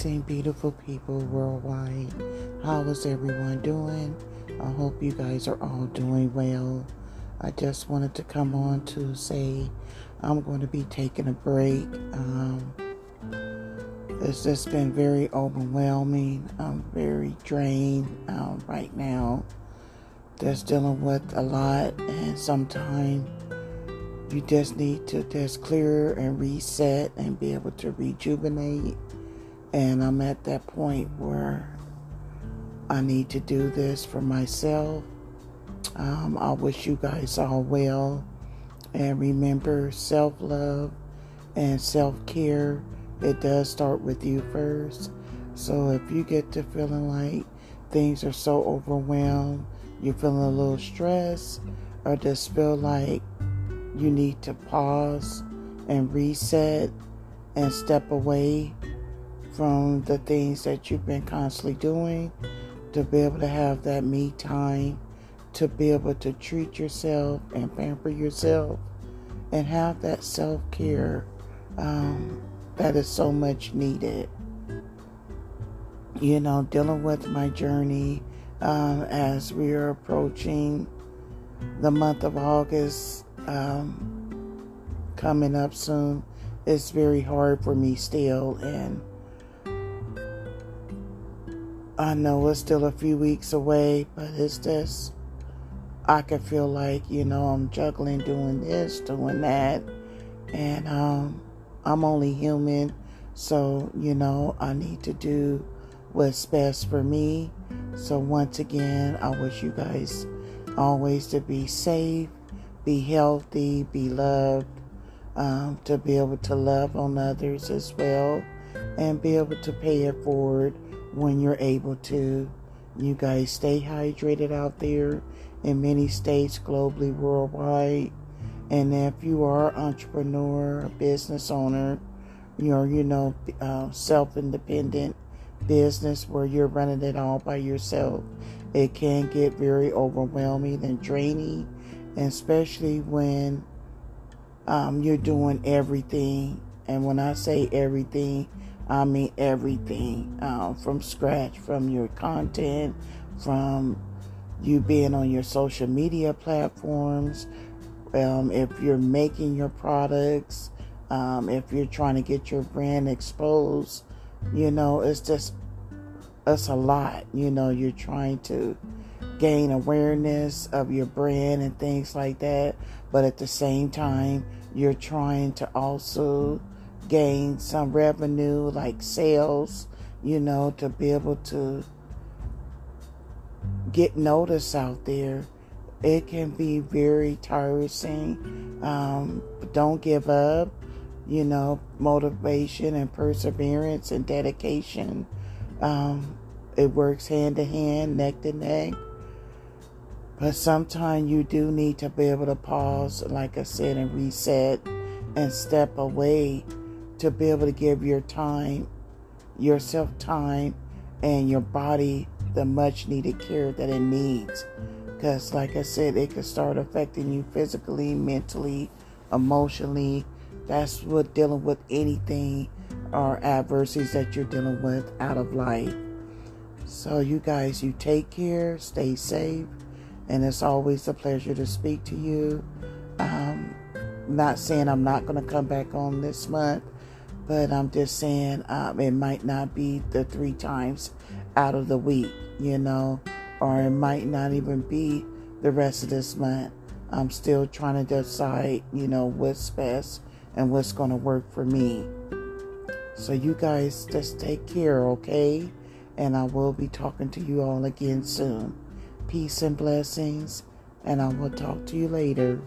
amazing, beautiful people worldwide. How is everyone doing? I hope you guys are all doing well. I just wanted to come on to say I'm going to be taking a break. Um, it's just been very overwhelming. I'm very drained um, right now. Just dealing with a lot, and sometimes you just need to just clear and reset and be able to rejuvenate. And I'm at that point where I need to do this for myself. Um, I wish you guys all well. And remember self love and self care. It does start with you first. So if you get to feeling like things are so overwhelmed, you're feeling a little stressed, or just feel like you need to pause and reset and step away from the things that you've been constantly doing to be able to have that me time, to be able to treat yourself and pamper yourself and have that self care um, that is so much needed. You know, dealing with my journey um, as we are approaching the month of August um, coming up soon. It's very hard for me still, and I know it's still a few weeks away, but it's just I can feel like you know I'm juggling doing this, doing that, and um, I'm only human, so you know I need to do what's best for me. So once again, I wish you guys always to be safe be healthy, be loved, um, to be able to love on others as well, and be able to pay it forward when you're able to. You guys stay hydrated out there in many states globally, worldwide. And if you are an entrepreneur, a business owner, you're, you know, uh, self independent business where you're running it all by yourself, it can get very overwhelming and draining especially when um, you're doing everything. And when I say everything, I mean everything um, from scratch, from your content, from you being on your social media platforms, um, if you're making your products, um, if you're trying to get your brand exposed, you know, it's just, it's a lot. You know, you're trying to gain awareness of your brand and things like that. But at the same time, you're trying to also gain some revenue like sales, you know, to be able to get notice out there. It can be very tiresome. Um, don't give up. You know, motivation and perseverance and dedication. Um, it works hand to hand, neck to neck. But sometimes you do need to be able to pause, like I said, and reset and step away to be able to give your time, yourself time, and your body the much needed care that it needs. Because, like I said, it can start affecting you physically, mentally, emotionally. That's what dealing with anything or adversities that you're dealing with out of life. So, you guys, you take care, stay safe and it's always a pleasure to speak to you. Um, not saying I'm not going to come back on this month, but I'm just saying um, it might not be the three times out of the week, you know, or it might not even be the rest of this month. I'm still trying to decide, you know, what's best and what's going to work for me. So, you guys just take care, okay? And I will be talking to you all again soon. Peace and blessings, and I will talk to you later.